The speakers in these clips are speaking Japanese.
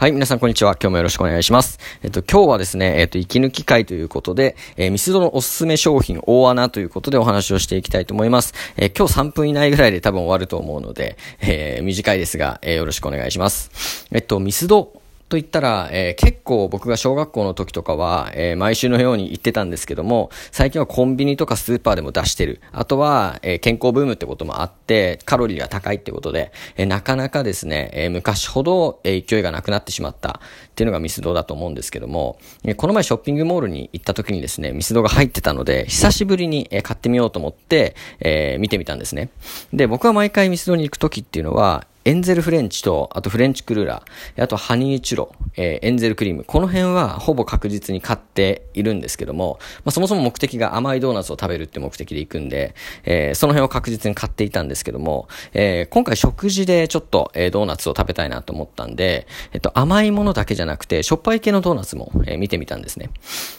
はい、皆さんこんにちは。今日もよろしくお願いします。えっと、今日はですね、えっと、息抜き会ということで、えー、ミスドのおすすめ商品大穴ということでお話をしていきたいと思います。えー、今日3分以内ぐらいで多分終わると思うので、えー、短いですが、え、よろしくお願いします。えっと、ミスドと言ったら、えー、結構僕が小学校の時とかは、えー、毎週のように行ってたんですけども、最近はコンビニとかスーパーでも出してる。あとは、えー、健康ブームってこともあって、カロリーが高いってことで、えなかなかですね、え昔ほど、え勢いがなくなってしまったっていうのがミスドだと思うんですけども、えこの前ショッピングモールに行った時にですね、ミスドが入ってたので、久しぶりに、え買ってみようと思って、え見てみたんですね。で、僕は毎回ミスドに行く時っていうのは、エンゼルフレンチと、あとフレンチクルーラー、あとハニーチュロ、えー、エンゼルクリーム。この辺はほぼ確実に買っているんですけども、まあ、そもそも目的が甘いドーナツを食べるって目的で行くんで、えー、その辺を確実に買っていたんですけども、えー、今回食事でちょっと、え、ドーナツを食べたいなと思ったんで、えっと、甘いものだけじゃなくて、しょっぱい系のドーナツも、え、見てみたんですね。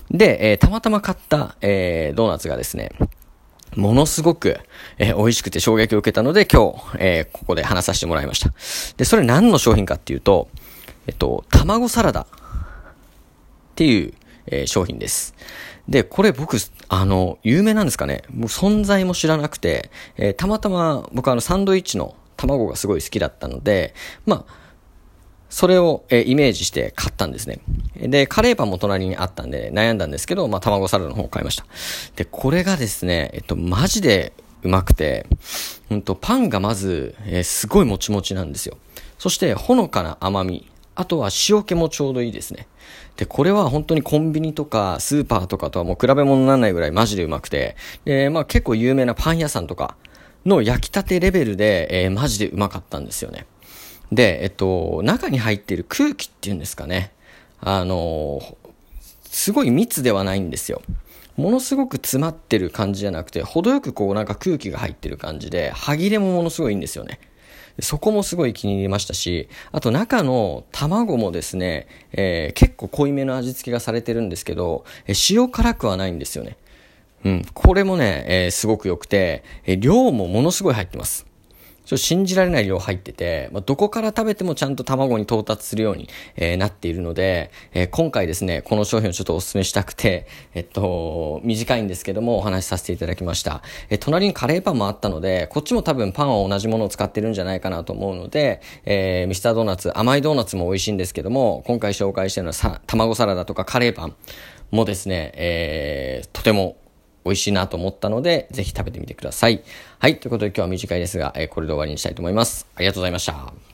で、え、たまたま買った、え、ドーナツがですね、ものすごく、えー、美味しくて衝撃を受けたので今日、えー、ここで話させてもらいました。で、それ何の商品かっていうと、えっと、卵サラダっていう、えー、商品です。で、これ僕、あの、有名なんですかね？もう存在も知らなくて、えたまたま僕あのサンドイッチの卵がすごい好きだったので、まあ、それを、えイメージして買ったんですね。で、カレーパンも隣にあったんで悩んだんですけど、まあ、卵サラダの方を買いました。で、これがですね、えっと、マジでうまくて、うんと、パンがまず、えー、すごいもちもちなんですよ。そして、ほのかな甘み。あとは塩気もちょうどいいですね。で、これは本当にコンビニとかスーパーとかとはもう比べ物にならないぐらいマジでうまくて、で、まあ結構有名なパン屋さんとかの焼きたてレベルで、えー、マジでうまかったんですよね。で、えっと、中に入っている空気っていうんですかね。あの、すごい密ではないんですよ。ものすごく詰まってる感じじゃなくて、程よくこうなんか空気が入ってる感じで、歯切れもものすごいいいんですよね。そこもすごい気に入りましたし、あと中の卵もですね、えー、結構濃いめの味付けがされてるんですけど、え塩辛くはないんですよね。うん。これもね、えー、すごく良くて、え量もものすごい入ってます。ちょっと信じられない量入ってて、まあ、どこから食べてもちゃんと卵に到達するように、えー、なっているので、えー、今回ですね、この商品をちょっとお勧めしたくて、えっと、短いんですけどもお話しさせていただきました。えー、隣にカレーパンもあったので、こっちも多分パンは同じものを使ってるんじゃないかなと思うので、えー、ミスタードーナツ、甘いドーナツも美味しいんですけども、今回紹介してるのはさ、卵サラダとかカレーパンもですね、えー、とても美味しいなと思ったので、ぜひ食べてみてください。はい。ということで今日は短いですが、え、これで終わりにしたいと思います。ありがとうございました。